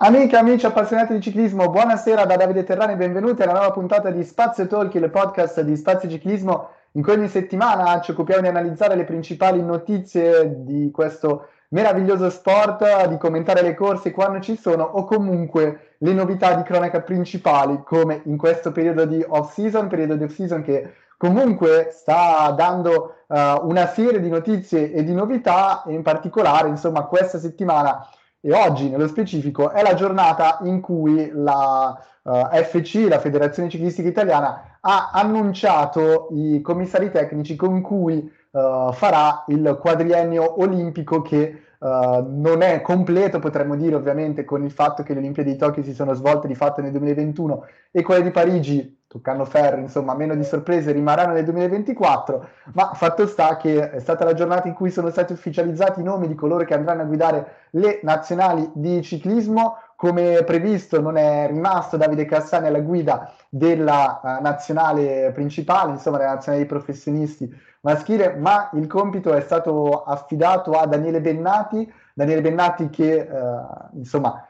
Amiche e amici appassionati di ciclismo, buonasera da Davide Terrani, benvenuti alla nuova puntata di Spazio Talk, il podcast di Spazio Ciclismo. In cui ogni settimana ci occupiamo di analizzare le principali notizie di questo meraviglioso sport, di commentare le corse quando ci sono o comunque le novità di cronaca principali come in questo periodo di off-season, periodo di off-season che comunque sta dando uh, una serie di notizie e di novità e in particolare insomma questa settimana e oggi nello specifico è la giornata in cui la uh, FC, la Federazione Ciclistica Italiana, ha annunciato i commissari tecnici con cui uh, farà il quadriennio olimpico che uh, non è completo, potremmo dire ovviamente con il fatto che le Olimpiadi di Tokyo si sono svolte di fatto nel 2021 e quelle di Parigi toccando ferro, insomma, meno di sorprese rimarranno nel 2024, ma fatto sta che è stata la giornata in cui sono stati ufficializzati i nomi di coloro che andranno a guidare le nazionali di ciclismo. Come previsto non è rimasto Davide Cassani alla guida della uh, nazionale principale, insomma, della nazionale dei professionisti maschile, ma il compito è stato affidato a Daniele Bennati, Daniele Bennati che, uh, insomma,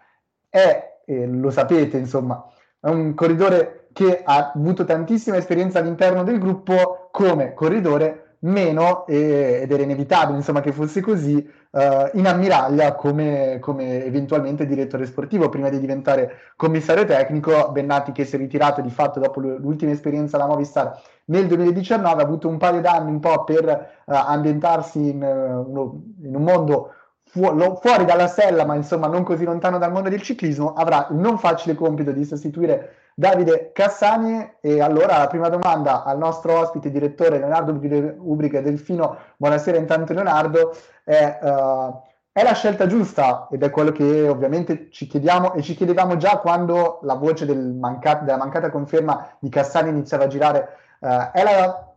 è, eh, lo sapete, insomma, è un corridore che ha avuto tantissima esperienza all'interno del gruppo come corridore meno eh, ed era inevitabile insomma che fosse così uh, in ammiraglia come, come, eventualmente direttore sportivo prima di diventare commissario tecnico. Bennati che si è ritirato di fatto dopo l'ultima esperienza alla Movistar nel 2019 ha avuto un paio d'anni un po' per uh, ambientarsi in, uh, in un mondo fuori dalla sella ma insomma non così lontano dal mondo del ciclismo. Avrà il non facile compito di sostituire Davide Cassani. E allora la prima domanda al nostro ospite, direttore Leonardo Ubrica Delfino. Buonasera intanto Leonardo. È, uh, è, la scelta giusta ed è quello che ovviamente ci chiediamo e ci chiedevamo già quando la voce del manca- della mancata conferma di Cassani iniziava a girare. Uh, è la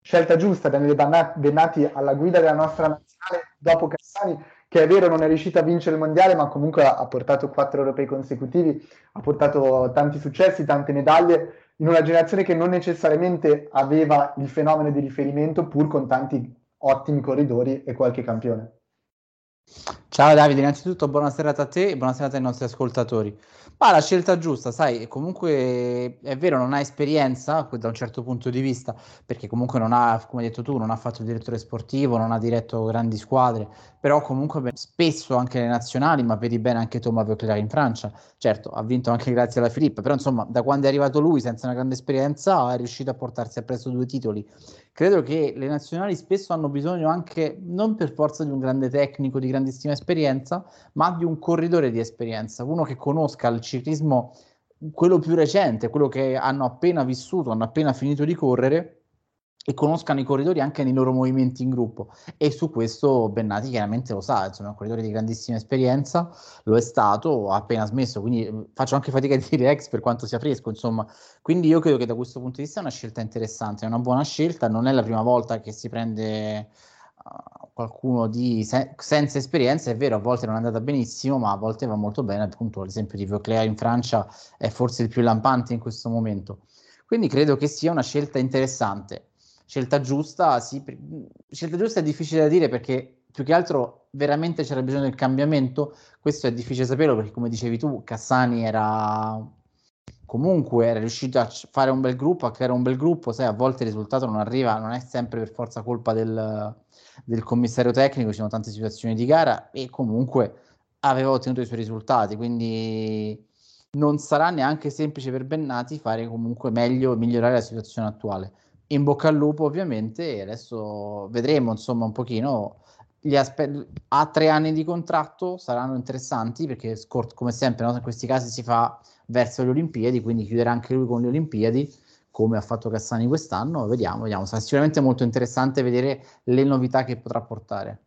scelta giusta Daniele Bennati alla guida della nostra nazionale dopo Cassani che è vero non è riuscito a vincere il mondiale, ma comunque ha portato quattro europei consecutivi, ha portato tanti successi, tante medaglie, in una generazione che non necessariamente aveva il fenomeno di riferimento, pur con tanti ottimi corridori e qualche campione. Ciao Davide, innanzitutto buonasera a te e buonasera ai nostri ascoltatori. Ma la scelta giusta, sai, comunque è vero, non ha esperienza da un certo punto di vista, perché comunque non ha, come hai detto tu, non ha fatto il direttore sportivo, non ha diretto grandi squadre, però comunque spesso anche le nazionali, ma vedi bene anche Thomas Veuclair in Francia, certo, ha vinto anche grazie alla Filippa, però insomma, da quando è arrivato lui senza una grande esperienza è riuscito a portarsi appresso due titoli credo che le nazionali spesso hanno bisogno anche, non per forza di un grande tecnico di grandissima esperienza, ma di un corridore di esperienza, uno che conosca il ciclismo, quello più recente, quello che hanno appena vissuto, hanno appena finito di correre e conoscano i corridori anche nei loro movimenti in gruppo. E su questo Bennati chiaramente lo sa, insomma è un corridore di grandissima esperienza, lo è stato, ha appena smesso, quindi mm, faccio anche fatica a dire ex per quanto sia fresco, insomma, quindi io credo che da questo punto di vista è una scelta interessante, è una buona scelta, non è la prima volta che si prende uh, qualcuno di se- senza esperienza, è vero, a volte non è andata benissimo, ma a volte va molto bene, appunto l'esempio di Vauclair in Francia è forse il più lampante in questo momento. Quindi credo che sia una scelta interessante scelta giusta, sì, scelta giusta è difficile da dire perché più che altro veramente c'era bisogno del cambiamento, questo è difficile saperlo perché come dicevi tu, Cassani era comunque era riuscito a fare un bel gruppo, a creare un bel gruppo, sai, a volte il risultato non arriva, non è sempre per forza colpa del, del commissario tecnico, ci sono tante situazioni di gara e comunque aveva ottenuto i suoi risultati, quindi non sarà neanche semplice per Bennati fare comunque meglio, migliorare la situazione attuale in bocca al lupo ovviamente e adesso vedremo insomma un pochino aspe- ha tre anni di contratto saranno interessanti perché scort- come sempre no? in questi casi si fa verso le Olimpiadi quindi chiuderà anche lui con le Olimpiadi come ha fatto Cassani quest'anno, vediamo, vediamo. Sarà sicuramente molto interessante vedere le novità che potrà portare.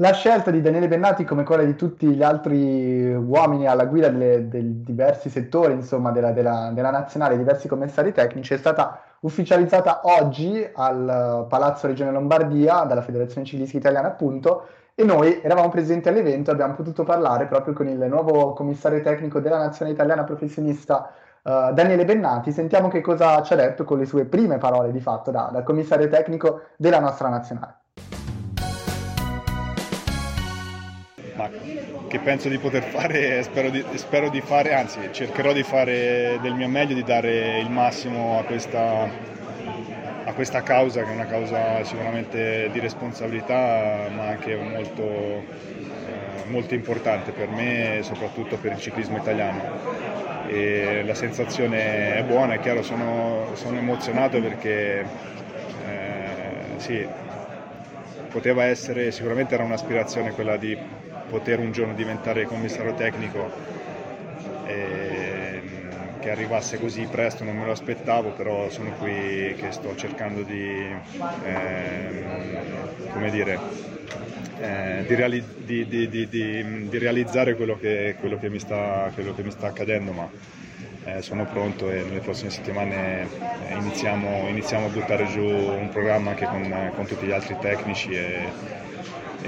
La scelta di Daniele Bennati, come quella di tutti gli altri uomini alla guida dei diversi settori, insomma, della, della, della nazionale, diversi commissari tecnici, è stata ufficializzata oggi al Palazzo Regione Lombardia dalla Federazione Ciclistica Italiana, appunto, e noi eravamo presenti all'evento e abbiamo potuto parlare proprio con il nuovo commissario tecnico della nazionale italiana professionista uh, Daniele Bennati. Sentiamo che cosa ci ha detto con le sue prime parole di fatto da, da commissario tecnico della nostra nazionale. Ma che penso di poter fare, spero di, spero di fare, anzi cercherò di fare del mio meglio, di dare il massimo a questa, a questa causa che è una causa sicuramente di responsabilità ma anche molto, eh, molto importante per me e soprattutto per il ciclismo italiano. E la sensazione è buona, è chiaro sono, sono emozionato perché eh, sì, poteva essere, sicuramente era un'aspirazione quella di poter un giorno diventare commissario tecnico e, che arrivasse così presto non me lo aspettavo, però sono qui che sto cercando di, eh, come dire, eh, di, reali- di, di, realizzare quello che, quello, che sta, quello che, mi sta, accadendo, ma eh, sono pronto e nelle prossime settimane eh, iniziamo, iniziamo, a buttare giù un programma anche con, con tutti gli altri tecnici e,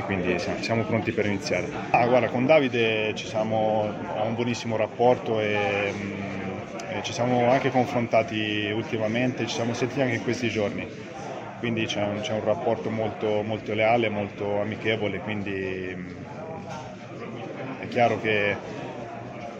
e quindi siamo, siamo, pronti per iniziare. Ah, guarda, con Davide ci siamo, ho un buonissimo rapporto e, mm, e, ci siamo anche confrontati ultimamente, ci siamo sentiti anche in questi giorni, quindi c'è un, c'è un rapporto molto, molto leale, molto amichevole, quindi mm, è chiaro che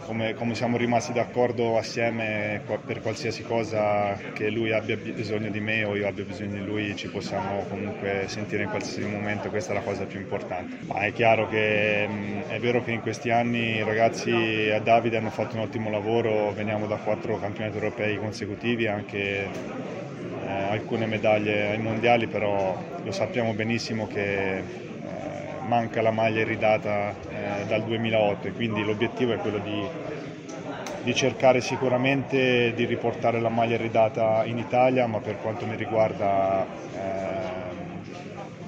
come, come, siamo rimasti d'accordo assieme per qualsiasi cosa che lui abbia bisogno di me o io abbia bisogno di lui ci possiamo comunque sentire in qualsiasi momento, questa è la cosa più importante. Ma è chiaro che è vero che in questi anni i ragazzi a Davide hanno fatto un ottimo lavoro, veniamo da quattro campionati europei consecutivi, anche eh, alcune medaglie ai mondiali, però lo sappiamo benissimo che manca la maglia iridata eh, dal 2008 e quindi l'obiettivo è quello di, di, cercare sicuramente di riportare la maglia iridata in Italia, ma per quanto mi riguarda eh,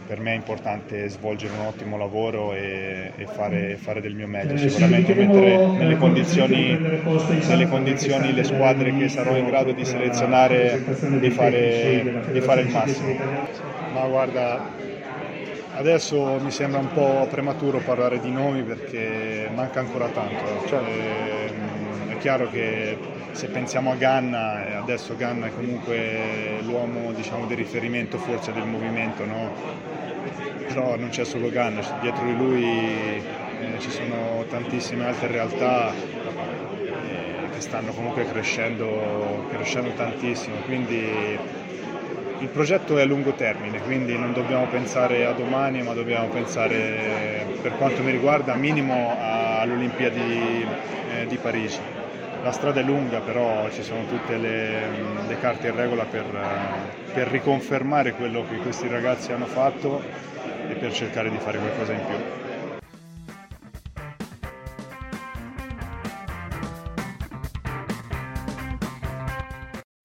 per me è importante svolgere un ottimo lavoro e, e fare, fare, del mio meglio, eh, sicuramente mettere nelle condizioni, nelle condizioni, le squadre che sarò in grado di selezionare di fare, di fare il massimo. Ma guarda, Adesso mi sembra un po' prematuro parlare di nomi perché manca ancora tanto. Cioè, è chiaro che se pensiamo a Ganna, adesso Ganna è comunque l'uomo diciamo, di riferimento forse del movimento, no? però non c'è solo Ganna, dietro di lui eh, ci sono tantissime altre realtà eh, che stanno comunque crescendo, crescendo tantissimo. Quindi, il progetto è a lungo termine, quindi non dobbiamo pensare a domani, ma dobbiamo pensare, per quanto mi riguarda, minimo alle Olimpiadi eh, di Parigi. La strada è lunga, però ci sono tutte le, le carte in regola per, per riconfermare quello che questi ragazzi hanno fatto e per cercare di fare qualcosa in più.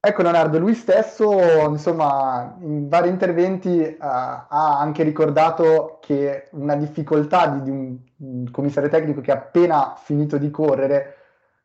Ecco Leonardo, lui stesso, insomma, in vari interventi uh, ha anche ricordato che una difficoltà di, di un, un, commissario tecnico che ha appena finito di correre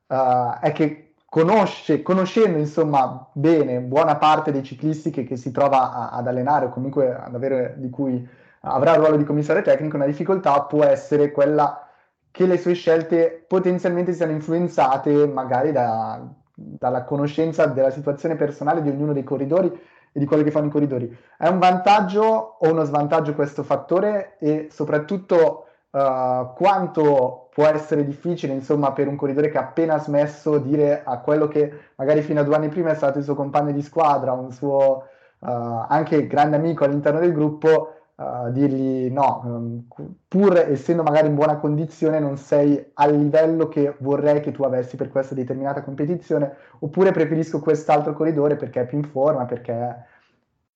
uh, è che conosce, conoscendo insomma bene buona parte dei ciclisti che, che si trova a, ad allenare o comunque ad avere, di cui avrà il ruolo di commissario tecnico, una difficoltà può essere quella che le sue scelte potenzialmente siano influenzate magari da dalla conoscenza della situazione personale di ognuno dei corridori e di quello che fanno i corridori. È un vantaggio o uno svantaggio questo fattore e soprattutto uh, quanto può essere difficile insomma per un corridore che ha appena smesso dire a quello che magari fino a due anni prima è stato il suo compagno di squadra, un suo uh, anche grande amico all'interno del gruppo, uh, dirgli no, um, pur essendo magari in buona condizione non sei al livello che vorrei che tu avessi per questa determinata competizione, oppure preferisco quest'altro corridore perché è più in forma, perché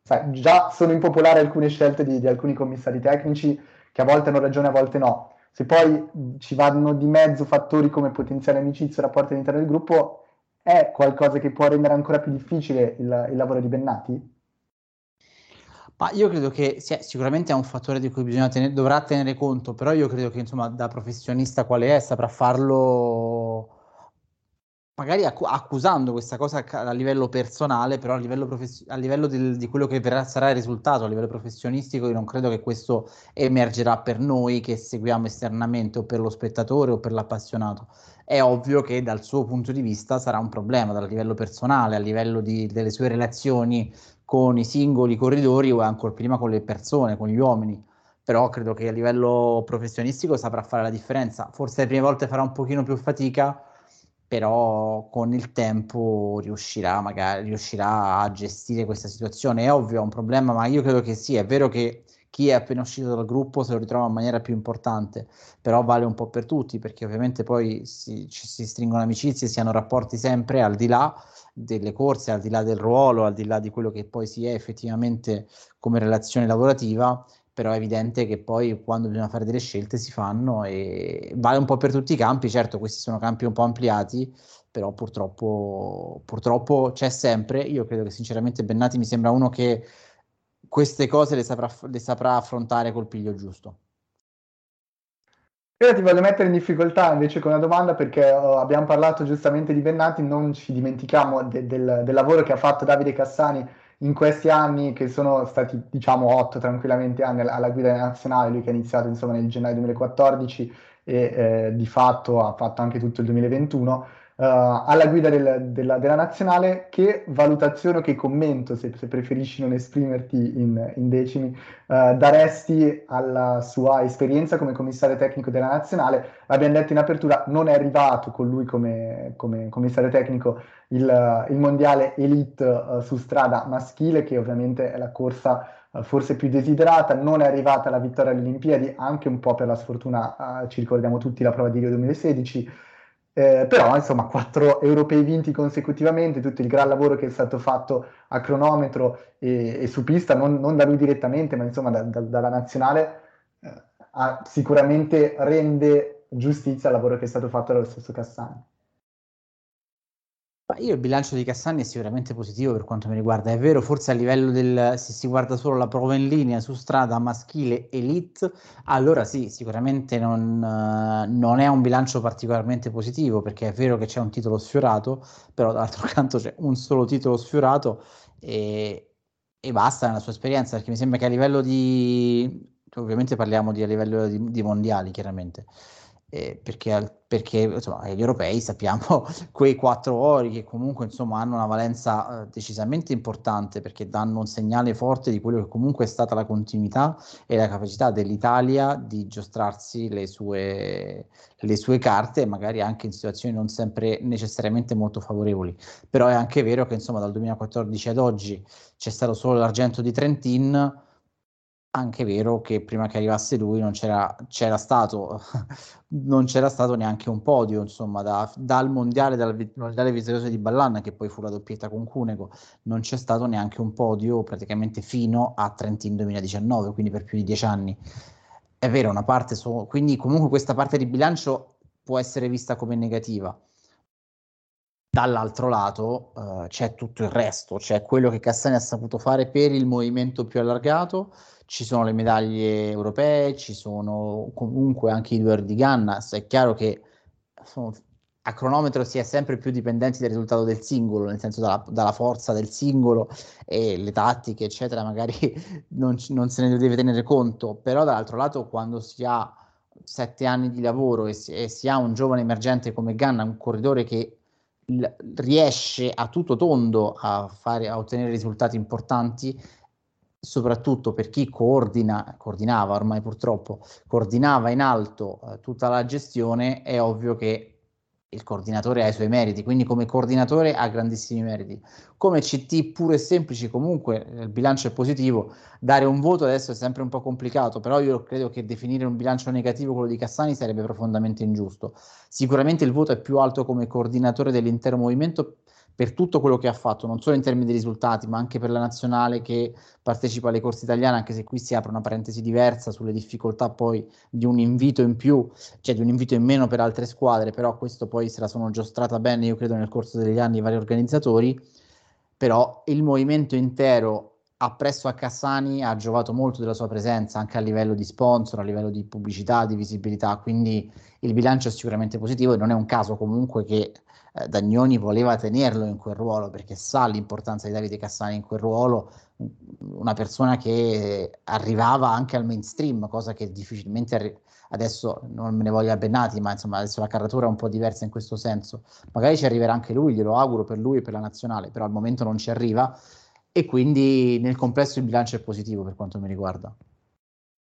sai, già sono impopolari alcune scelte di, di alcuni commissari tecnici che a volte hanno ragione, a volte no. Se poi ci vanno di mezzo fattori come potenziale amicizia, rapporti all'interno del gruppo, è qualcosa che può rendere ancora più difficile il, il lavoro di Bennati? Ma io credo che sia, sicuramente è un fattore di cui bisogna tenere, dovrà tenere conto, però io credo che insomma da professionista quale è saprà farlo magari acc- accusando questa cosa a livello personale, però a livello, profes- a livello del, di quello che verrà, sarà il risultato a livello professionistico, io non credo che questo emergerà per noi che seguiamo esternamente o per lo spettatore o per l'appassionato. È ovvio che dal suo punto di vista sarà un problema dal livello personale, a livello di, delle sue relazioni con i singoli corridori o ancora prima con le persone, con gli uomini però credo che a livello professionistico saprà fare la differenza. Forse le prime volte farà un pochino più fatica, però con il tempo riuscirà magari riuscirà a gestire questa situazione. È ovvio, è un problema, ma io credo che sì, è vero che chi è appena uscito dal gruppo se lo ritrova in maniera più importante, però vale un po' per tutti, perché ovviamente poi si, ci si stringono amicizie, si hanno rapporti sempre al di là delle corse, al di là del ruolo, al di là di quello che poi si è effettivamente come relazione lavorativa però è evidente che poi quando bisogna fare delle scelte si fanno e vale un po' per tutti i campi, certo questi sono campi un po' ampliati, però purtroppo, purtroppo c'è sempre, io credo che sinceramente Bennati mi sembra uno che queste cose le saprà, le saprà affrontare col piglio giusto. Io ti voglio mettere in difficoltà invece con una domanda perché oh, abbiamo parlato giustamente di Bennati, non ci dimentichiamo de- del, del lavoro che ha fatto Davide Cassani in questi anni, che sono stati diciamo otto tranquillamente anni alla guida nazionale, lui che ha iniziato insomma nel gennaio 2014 e eh, di fatto ha fatto anche tutto il 2021, Uh, alla guida del, della, della, nazionale, che valutazione o che commento, se, se preferisci non esprimerti in, in decimi, uh, daresti alla sua esperienza come commissario tecnico della nazionale? L'abbiamo detto in apertura, non è arrivato con lui come, come commissario tecnico il, il mondiale elite uh, su strada maschile, che ovviamente è la corsa forse più desiderata, non è arrivata la vittoria alle Olimpiadi, anche un po' per la sfortuna, ci ricordiamo tutti la prova di Rio 2016. Eh, però insomma quattro europei vinti consecutivamente, tutto il gran lavoro che è stato fatto a cronometro e, e su pista, non, non, da lui direttamente, ma insomma da, da, dalla nazionale, eh, sicuramente rende giustizia al lavoro che è stato fatto dallo stesso Cassani. Io il bilancio di Cassani è sicuramente positivo per quanto mi riguarda, è vero, forse a livello del, se si guarda solo la prova in linea su strada maschile elite, allora sì, sicuramente non, non, è un bilancio particolarmente positivo, perché è vero che c'è un titolo sfiorato, però dall'altro canto c'è un solo titolo sfiorato e, e basta nella sua esperienza, perché mi sembra che a livello di, ovviamente parliamo di, a livello di, di mondiali chiaramente, eh, perché, perché insomma, gli europei sappiamo quei quattro ori che comunque insomma, hanno una valenza eh, decisamente importante perché danno un segnale forte di quello che comunque è stata la continuità e la capacità dell'Italia di giostrarsi le sue, le sue carte, magari anche in situazioni non sempre necessariamente molto favorevoli. Però è anche vero che insomma, dal 2014 ad oggi c'è stato solo l'argento di Trentin anche vero che prima che arrivasse lui non c'era, c'era stato non c'era stato neanche un podio insomma da, dal mondiale dal mondiale vittorioso di Ballan che poi fu la doppietta con Cunego non c'è stato neanche un podio praticamente fino a Trentin 2019 quindi per più di dieci anni. È vero una parte so, quindi comunque questa parte di bilancio può essere vista come negativa. Dall'altro lato uh, c'è tutto il resto, c'è quello che Cassani ha saputo fare per il movimento più allargato, ci sono le medaglie europee, ci sono comunque anche i due di Ganna, è chiaro che sono, a cronometro si è sempre più dipendenti dal risultato del singolo, nel senso dalla, dalla forza del singolo e le tattiche, eccetera, magari non, non, se ne deve tenere conto, però dall'altro lato quando si ha sette anni di lavoro e si, e si ha un giovane emergente come Ganna, un corridore che riesce a tutto tondo a, fare, a ottenere risultati importanti, soprattutto per chi coordina, coordinava ormai purtroppo, coordinava in alto eh, tutta la gestione, è ovvio che il coordinatore ha i suoi meriti, quindi come coordinatore ha grandissimi meriti. Come CT puro e semplice, comunque eh, il bilancio è positivo, dare un voto adesso è sempre un po' complicato, però io credo che definire un bilancio negativo quello di Cassani sarebbe profondamente ingiusto. Sicuramente il voto è più alto come coordinatore dell'intero movimento per tutto quello che ha fatto, non solo in termini di risultati, ma anche per la nazionale che partecipa alle corse italiane, anche se qui si apre una parentesi diversa sulle difficoltà poi di un invito in più, cioè di un invito in meno per altre squadre, però questo poi se la sono giostrata bene, io credo, nel corso degli anni i vari organizzatori, però il movimento intero appresso a Cassani ha giovato molto della sua presenza anche a livello di sponsor, a livello di pubblicità, di visibilità, quindi il bilancio è sicuramente positivo e non è un caso comunque che eh, Dagnoni voleva tenerlo in quel ruolo perché sa l'importanza di Davide Cassani in quel ruolo, una persona che arrivava anche al mainstream, cosa che difficilmente arri- adesso non me ne voglio abbennati, ma insomma adesso la caratura è un po' diversa in questo senso. Magari ci arriverà anche lui, glielo auguro per lui e per la nazionale, però al momento non ci arriva e quindi nel complesso il bilancio è positivo per quanto mi riguarda.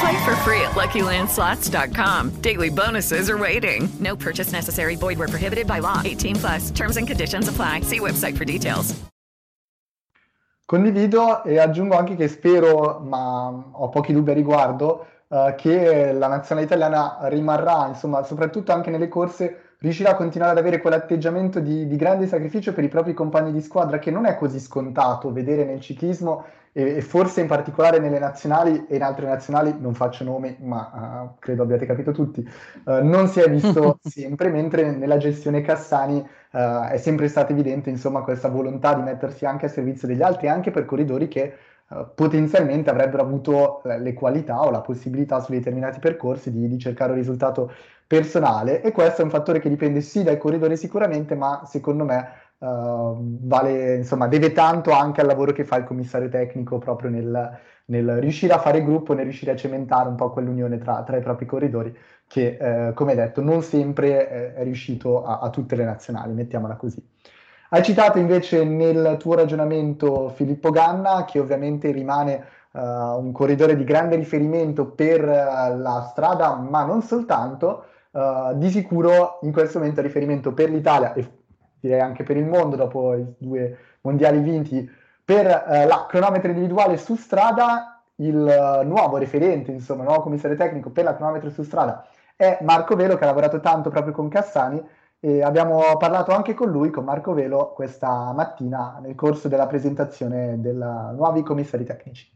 Play for free at LuckyLandSlots.com. Daily bonuses are waiting. No purchase necessary. Void were prohibited by law. 18 plus. Terms and conditions apply. See website for details. Condivido e aggiungo anche che spero, ma ho pochi dubbi a riguardo, uh, che la nazionale italiana rimarrà, insomma, soprattutto anche nelle corse, riuscirà a continuare ad avere quell'atteggiamento di, di grande sacrificio per i propri compagni di squadra che non è così scontato vedere nel ciclismo e, e, forse in particolare nelle nazionali e in altre nazionali, non faccio nomi, ma uh, credo abbiate capito tutti, uh, non si è visto sempre, mentre nella gestione Cassani uh, è sempre stata evidente insomma, questa volontà di mettersi anche a servizio degli altri, anche per corridori che potenzialmente avrebbero avuto le qualità o la possibilità su determinati percorsi di, di cercare un risultato personale e questo è un fattore che dipende sì dai corridori sicuramente, ma secondo me Uh, vale, insomma, deve tanto anche al lavoro che fa il commissario tecnico proprio nel, nel riuscire a fare gruppo, nel riuscire a cementare un po' quell'unione tra, tra i propri corridori, che eh, come detto non sempre eh, è riuscito a, a, tutte le nazionali, mettiamola così. Hai citato invece nel tuo ragionamento Filippo Ganna, che ovviamente rimane uh, un corridore di grande riferimento per uh, la strada, ma non soltanto. Uh, di sicuro in questo momento riferimento per l'Italia e direi anche per il mondo dopo i due mondiali vinti, per la cronometro individuale su strada, il nuovo referente, insomma, il nuovo commissario tecnico per la cronometro su strada è Marco Velo che ha lavorato tanto proprio con Cassani e abbiamo parlato anche con lui, con Marco Velo, questa mattina nel corso della presentazione dei nuovi commissari tecnici.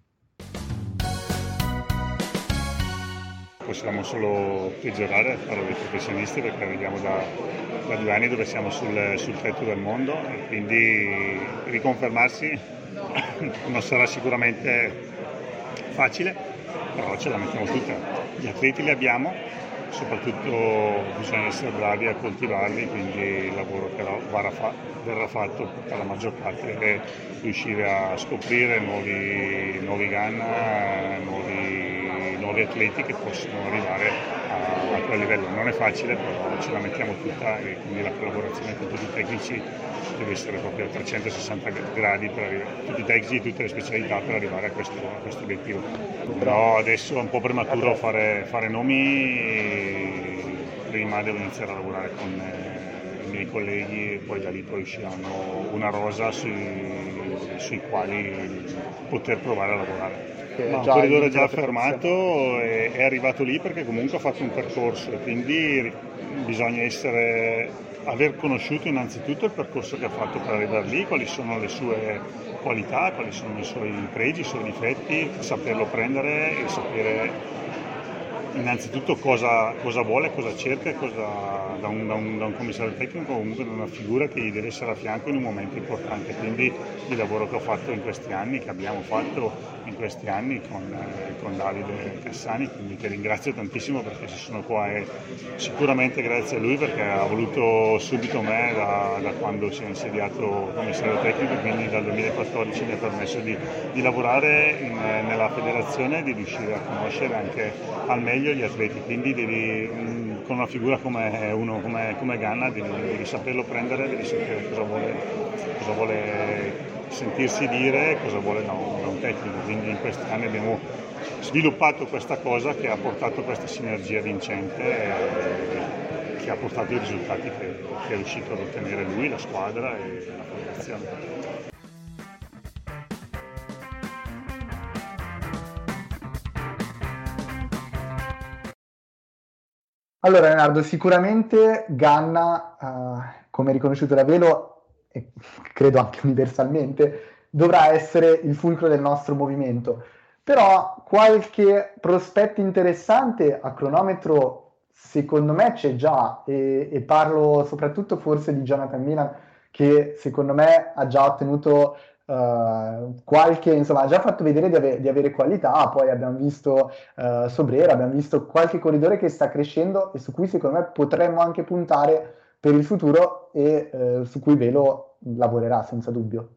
Possiamo solo peggiorare, farlo dei professionisti perché arriviamo da da due anni dove siamo sul, sul tetto del mondo e quindi riconfermarsi non sarà sicuramente facile, però ce la mettiamo tutta. Gli atleti li abbiamo, soprattutto bisogna essere bravi a coltivarli, quindi il lavoro che verrà fatto per la maggior parte è riuscire a scoprire nuovi, nuovi Ganna, nuovi, nuovi atleti che possono arrivare a, a quel livello. Non è facile, però ce la mettiamo tutta e quindi la collaborazione con tutti i tecnici deve essere proprio a 360 gradi per arrivare, tutti i tecnici e tutte le specialità per arrivare a questo, a questo obiettivo. Però adesso è un po' prematuro fare, fare nomi, prima devo iniziare a lavorare con eh, i miei colleghi e poi da lì poi usciranno una rosa sui, sui quali poter provare a lavorare. Ma un corridore già affermato è, arrivato lì perché comunque ha fatto un percorso e quindi bisogna essere aver conosciuto innanzitutto il percorso che ha fatto per arrivare lì, quali sono le sue qualità, quali sono i suoi pregi, i suoi difetti, saperlo prendere e sapere innanzitutto cosa, cosa vuole, cosa cerca cosa, da, un, da, un, da, un, commissario tecnico comunque da una figura che gli deve essere a fianco in un momento importante. Quindi il lavoro che ho fatto in questi anni, che abbiamo fatto in questi anni con, eh, con Davide Cassani, quindi che ringrazio tantissimo perché ci sono qua e sicuramente grazie a lui perché ha voluto subito me da, da quando si è insediato commissario tecnico, quindi dal 2014 mi ha permesso di, di lavorare in, nella federazione, di riuscire a conoscere anche al meglio gli atleti, quindi devi, mm, con una figura come uno come, come Ganna devi, devi saperlo prendere, devi sapere cosa vuole, cosa vuole sentirsi dire cosa vuole da da un, tecnico, quindi in questi anni abbiamo sviluppato questa cosa che ha portato questa sinergia vincente e che ha portato i risultati che, che è riuscito ad ottenere lui, la squadra e la fondazione. Allora Leonardo, sicuramente Ganna, uh, come riconosciuto da Velo, e credo anche universalmente, dovrà essere il fulcro del nostro movimento. Però qualche prospetto interessante a cronometro secondo me c'è già e, e parlo soprattutto forse di Jonathan Milan che secondo me ha già ottenuto Uh, qualche, insomma, ha già fatto vedere di, ave- di avere qualità, poi abbiamo visto uh, Sobrera, abbiamo visto qualche corridore che sta crescendo e su cui secondo me potremmo anche puntare per il futuro e uh, su cui Velo lavorerà senza dubbio.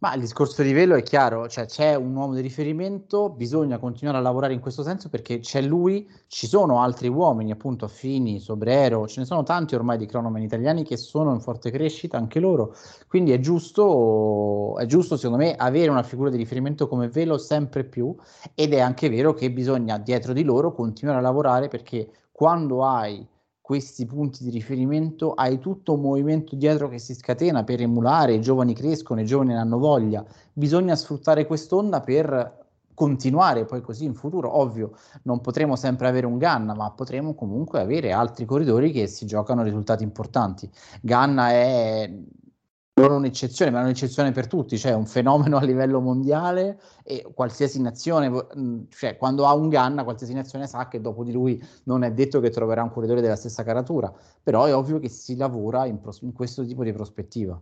Ma il discorso di Velo è chiaro, cioè c'è un uomo di riferimento, bisogna continuare a lavorare in questo senso perché c'è lui, ci sono altri uomini, appunto Affini, Sobrero, ce ne sono tanti ormai di cronomen italiani che sono in forte crescita, anche loro, quindi è giusto, è giusto secondo me avere una figura di riferimento come Velo sempre più ed è anche vero che bisogna dietro di loro continuare a lavorare perché quando hai questi punti di riferimento, hai tutto un movimento dietro che si scatena per emulare, i giovani crescono, i giovani ne hanno voglia, bisogna sfruttare quest'onda per continuare poi così in futuro. Ovvio, non potremo sempre avere un Ganna, ma potremo comunque avere altri corridori che si giocano risultati importanti. Ganna è non un'eccezione, ma un'eccezione per tutti, cioè un fenomeno a livello mondiale e qualsiasi nazione, cioè quando ha un Ganna, qualsiasi nazione sa che dopo di lui non è detto che troverà un corridore della stessa caratura, però è ovvio che si lavora in, pros- in questo tipo di prospettiva.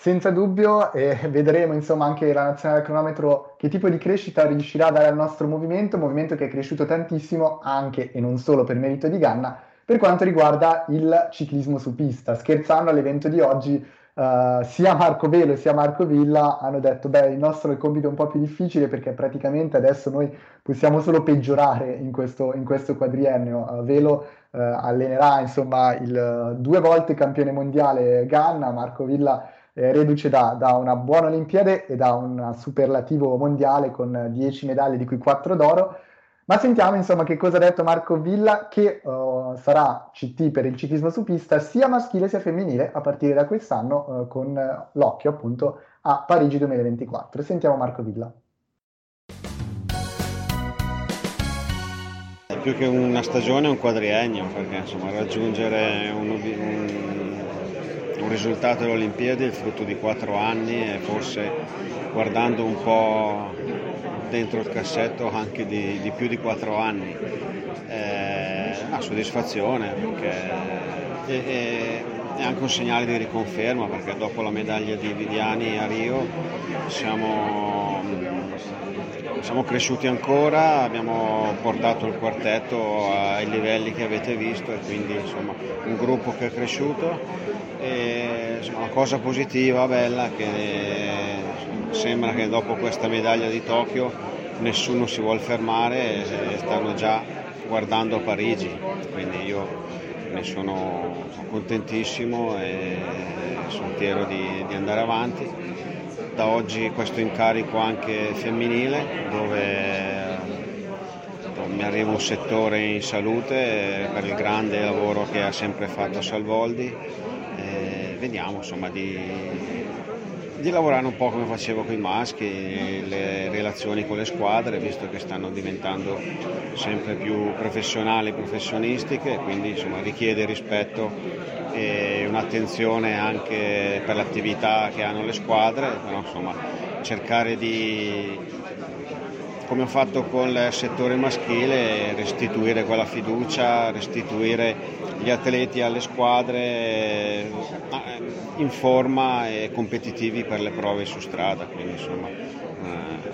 Senza dubbio, eh, vedremo insomma anche la nazionale cronometro che tipo di crescita riuscirà a dare al nostro movimento, movimento che è cresciuto tantissimo anche e non solo per merito di Ganna, per quanto riguarda il ciclismo su pista. Scherzando all'evento di oggi, uh, sia Marco Velo sia Marco Villa hanno detto, beh, il nostro è il compito un po' più difficile perché praticamente adesso noi possiamo solo peggiorare in questo, in questo quadriennio. Uh, Velo uh, allenerà, insomma, il due volte campione mondiale Ganna, Marco Villa reduce da, da, una buona Olimpiade e da un superlativo mondiale con 10 medaglie, di cui 4 d'oro. Ma sentiamo insomma che cosa ha detto Marco Villa che uh, sarà CT per il ciclismo su pista sia maschile sia femminile a partire da quest'anno uh, con uh, l'occhio appunto a Parigi 2024. Sentiamo Marco Villa. Più che una stagione è un quadriennio perché insomma raggiungere un, un, un risultato delle Olimpiadi è il frutto di quattro anni e forse guardando un po' dentro il cassetto anche di, di più di quattro anni. Eh, una soddisfazione perché è, è, anche un segnale di riconferma perché dopo la medaglia di Viviani a Rio siamo, siamo cresciuti ancora, abbiamo portato il quartetto ai livelli che avete visto e quindi insomma un gruppo che è cresciuto e insomma, una cosa positiva, bella che sembra che dopo questa medaglia di Tokyo nessuno si vuole fermare e stanno già guardando Parigi, quindi io ne sono, contentissimo e sono fiero di, di, andare avanti. Da oggi questo incarico anche femminile dove mi arriva un settore in salute per il grande lavoro che ha sempre fatto Salvoldi. E vediamo insomma di, di lavorare un po' come facevo con i maschi, le relazioni con le squadre, visto che stanno diventando sempre più professionali professionistiche, quindi insomma, richiede rispetto e un'attenzione anche per l'attività che hanno le squadre, però insomma, cercare di, come ho fatto con il settore maschile, restituire quella fiducia, restituire gli atleti alle squadre eh, in forma e competitivi per le prove su strada, quindi insomma eh,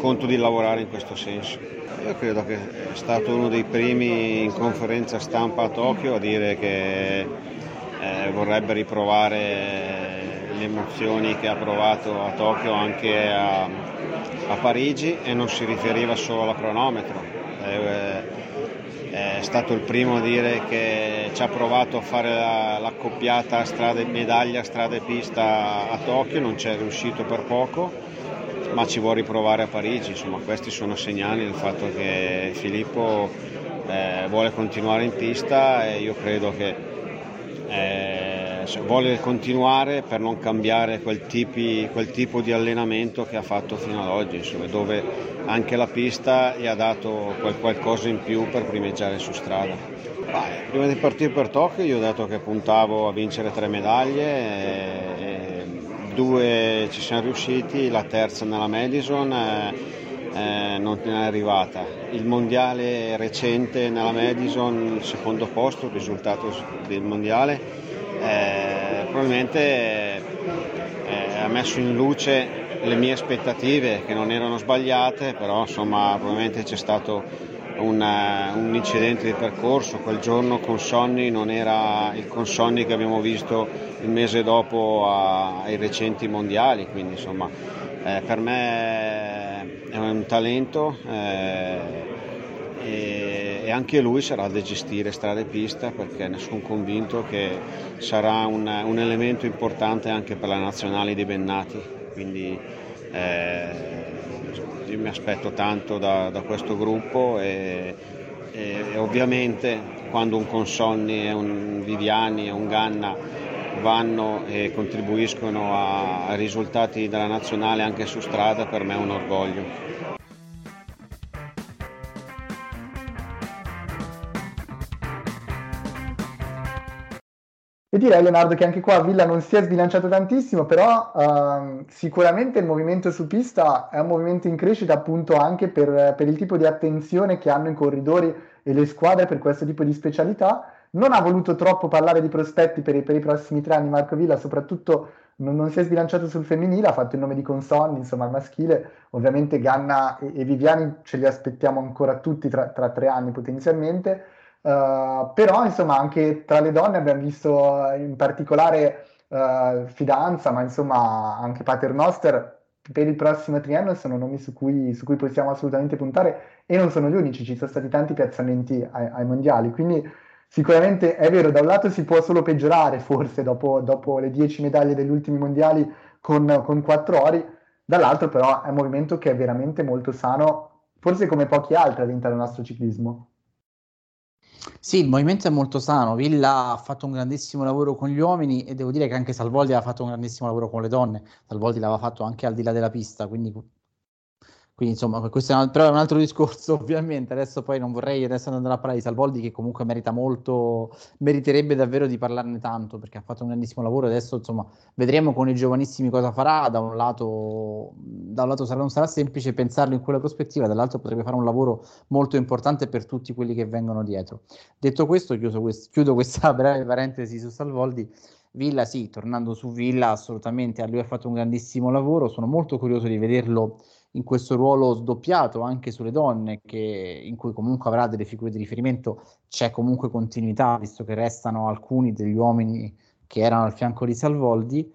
conto di lavorare in questo senso. Io credo che è stato uno dei primi in conferenza stampa a Tokyo a dire che eh, vorrebbe riprovare le emozioni che ha provato a Tokyo anche a, a Parigi e non si riferiva solo alla cronometro. Eh, è stato il primo a dire che ci ha provato a fare la, strada, medaglia strada e pista a Tokyo, non ci è riuscito per poco ma ci vuole riprovare a Parigi, insomma questi sono segnali del fatto che Filippo eh, vuole continuare in pista e io credo che eh, vuole continuare per non cambiare quel, tipi, quel, tipo di allenamento che ha fatto fino ad oggi, insomma, dove anche la pista gli ha dato quel qualcosa in più per primeggiare su strada. Beh, prima di partire per Tokyo io ho detto che puntavo a vincere tre medaglie. E, e due ci siamo riusciti, la terza nella Madison eh, eh, non è arrivata. Il mondiale recente nella Madison, secondo posto, il risultato del mondiale, eh, probabilmente eh, ha messo in luce le mie aspettative che non erano sbagliate, però insomma probabilmente c'è stato un, un, incidente di percorso, quel giorno con Sonny non era il Consonni che abbiamo visto il mese dopo a, ai recenti mondiali, quindi insomma eh, per me è un talento eh, e, anche lui sarà da gestire strada e pista perché ne sono convinto che sarà un, un elemento importante anche per la nazionale dei Bennati. Quindi, eh, io mi aspetto tanto da, da questo gruppo e, e, e, ovviamente quando un Consonni e un Viviani e un Ganna vanno e contribuiscono a, a risultati della nazionale anche su strada per me è un orgoglio. E direi Leonardo che anche qua Villa non si è sbilanciato tantissimo, però uh, sicuramente il movimento su pista è un movimento in crescita appunto anche per, per, il tipo di attenzione che hanno i corridori e le squadre per questo tipo di specialità. Non ha voluto troppo parlare di prospetti per i, per i prossimi tre anni Marco Villa, soprattutto non, non, si è sbilanciato sul femminile, ha fatto il nome di Consonni, insomma al maschile, ovviamente Ganna e, e Viviani ce li aspettiamo ancora tutti tra, tra tre anni potenzialmente. Uh, però insomma anche tra le donne abbiamo visto eh, in particolare uh, Fidanza, ma insomma anche Paternoster per il prossimo triennio sono nomi su cui, su cui, possiamo assolutamente puntare e non sono gli unici, ci sono stati tanti piazzamenti ai, ai, mondiali, quindi sicuramente è vero, da un lato si può solo peggiorare forse dopo, dopo le 10 medaglie degli ultimi mondiali con, con 4 ori, dall'altro però è un movimento che è veramente molto sano, forse come pochi altri all'interno del nostro ciclismo. Sì, il movimento è molto sano. Villa ha fatto un grandissimo lavoro con gli uomini e devo dire che anche Salvoldi ha fatto un grandissimo lavoro con le donne. Salvoldi l'aveva fatto anche al di là della pista, quindi quindi insomma, questo è un, però è un altro discorso, ovviamente. Adesso poi non vorrei adesso andare a parlare di Salvoldi, che comunque merita molto, meriterebbe davvero di parlarne tanto perché ha fatto un grandissimo lavoro. Adesso insomma vedremo con i giovanissimi cosa farà. Da un lato, da un lato sarà, non sarà semplice pensarlo in quella prospettiva, dall'altro potrebbe fare un lavoro molto importante per tutti quelli che vengono dietro. Detto questo, quest- chiudo questa breve parentesi su Salvoldi. Villa, sì, tornando su Villa, assolutamente, a lui ha fatto un grandissimo lavoro. Sono molto curioso di vederlo in questo ruolo sdoppiato anche sulle donne, che, in cui comunque avrà delle figure di riferimento, c'è comunque continuità, visto che restano alcuni degli uomini che erano al fianco di Salvoldi,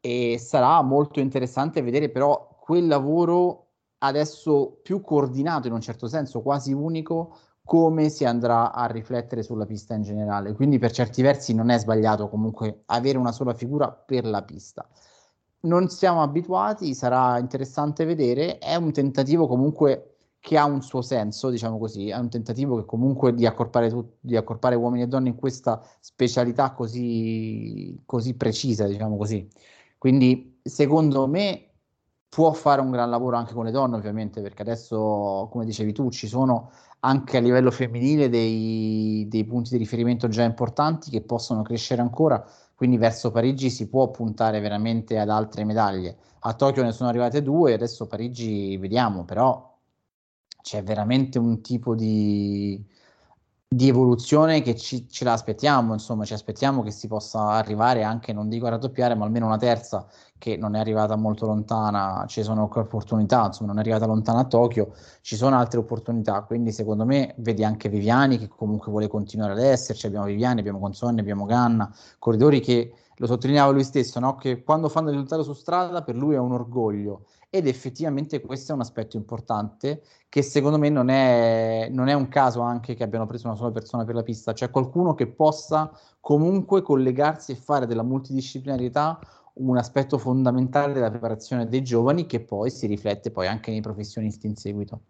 e sarà molto interessante vedere però quel lavoro adesso più coordinato in un certo senso, quasi unico, come si andrà a riflettere sulla pista in generale. Quindi per certi versi non è sbagliato comunque avere una sola figura per la pista non siamo abituati, sarà interessante vedere. È un tentativo comunque che ha un suo senso, diciamo così, è un tentativo che comunque di accorpare, tut- di accorpare uomini e donne in questa specialità così, così precisa, diciamo così. Quindi secondo me può fare un gran lavoro anche con le donne, ovviamente, perché adesso, come dicevi tu, ci sono anche a livello femminile dei, dei punti di riferimento già importanti che possono crescere ancora quindi verso Parigi si può puntare veramente ad altre medaglie. A Tokyo ne sono arrivate due, adesso Parigi vediamo, però c'è veramente un tipo di, di evoluzione che ci, ce la aspettiamo, insomma, ci aspettiamo che si possa arrivare anche, non dico a raddoppiare, ma almeno una terza che non è arrivata molto lontana, ci sono opportunità, insomma, non è arrivata lontana a Tokyo, ci sono altre opportunità, quindi secondo me vedi anche Viviani che comunque vuole continuare ad esserci, abbiamo Viviani, abbiamo Consonni, abbiamo Ganna, corridori che lo sottolineava lui stesso, no? che quando fanno il risultato su strada per lui è un orgoglio ed effettivamente questo è un aspetto importante che secondo me non è, non è un caso anche che abbiano preso una sola persona per la pista, cioè qualcuno che possa comunque collegarsi e fare della multidisciplinarietà un aspetto fondamentale della preparazione dei giovani che poi si riflette poi anche nei professionisti in seguito.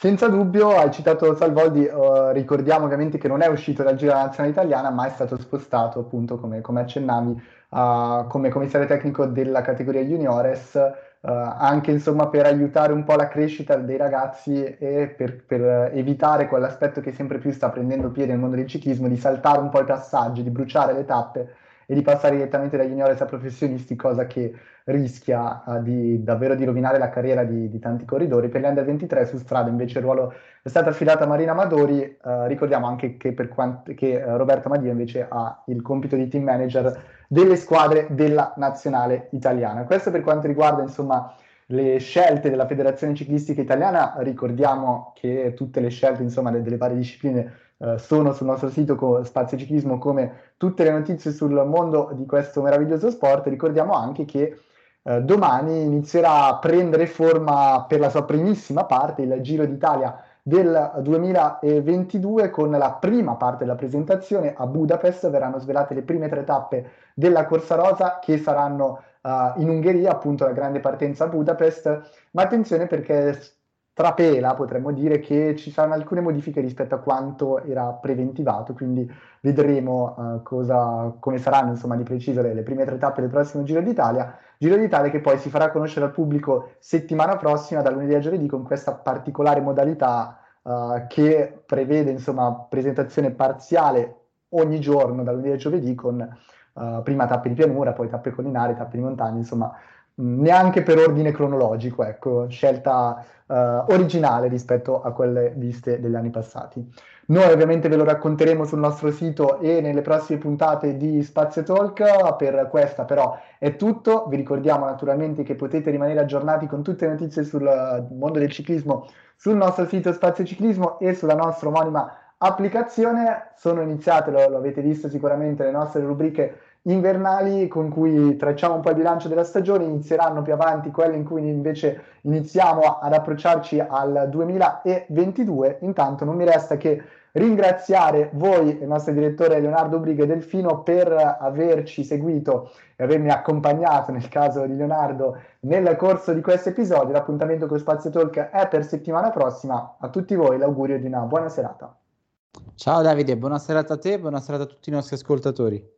Senza dubbio, hai citato Salvoldi, uh, ricordiamo ovviamente che non è uscito dal Giro della Nazionale Italiana, ma è stato spostato appunto, come, come accennavi, uh, come commissario tecnico della categoria juniores, uh, anche insomma per aiutare un po' la crescita dei ragazzi e per, per, evitare quell'aspetto che sempre più sta prendendo piede nel mondo del ciclismo, di saltare un po' i passaggi, di bruciare le tappe e di passare direttamente da juniores a professionisti, cosa che rischia uh, di, davvero di rovinare la carriera di, di, tanti corridori. Per gli under 23 su strada invece il ruolo è stato affidato a Marina Amadori, uh, ricordiamo anche che, quant- che uh, Roberto Madia invece ha il compito di team manager delle squadre della nazionale italiana. Questo per quanto riguarda insomma le scelte della Federazione Ciclistica Italiana, ricordiamo che tutte le scelte insomma, delle varie discipline eh, sono sul nostro sito con Spazio Ciclismo come tutte le notizie sul mondo di questo meraviglioso sport. Ricordiamo anche che eh, domani inizierà a prendere forma per la sua primissima parte il Giro d'Italia del 2022 con la prima parte della presentazione a Budapest verranno svelate le prime tre tappe della Corsa Rosa che saranno uh, in Ungheria appunto la grande partenza a Budapest ma attenzione perché trapela, potremmo dire che ci saranno alcune modifiche rispetto a quanto era preventivato, quindi vedremo uh, cosa, come saranno insomma di preciso le, le, prime tre tappe del prossimo Giro d'Italia, Giro d'Italia che poi si farà conoscere al pubblico settimana prossima, da lunedì a giovedì, con questa particolare modalità uh, che prevede insomma presentazione parziale ogni giorno, da lunedì a giovedì, con uh, prima tappe di pianura, poi tappe collinari, tappe di montagna, insomma neanche per ordine cronologico, ecco, scelta uh, originale rispetto a quelle viste degli anni passati. Noi ovviamente ve lo racconteremo sul nostro sito e nelle prossime puntate di Spazio Talk, per questa però è tutto, vi ricordiamo naturalmente che potete rimanere aggiornati con tutte le notizie sul mondo del ciclismo sul nostro sito Spazio Ciclismo e sulla nostra omonima applicazione, sono iniziate, lo, lo avete visto sicuramente, le nostre rubriche invernali con cui tracciamo un po' il bilancio della stagione, inizieranno più avanti quelle in cui invece iniziamo ad approcciarci al 2022. Intanto non mi resta che ringraziare voi, il nostro direttore Leonardo Briga Delfino, per averci seguito e avermi accompagnato, nel caso di Leonardo, nel corso di questo episodio. L'appuntamento con Spazio Talk è per settimana prossima. A tutti voi l'augurio di una buona serata. Ciao Davide, buona serata a te, buona serata a tutti i nostri ascoltatori.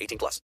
18 plus.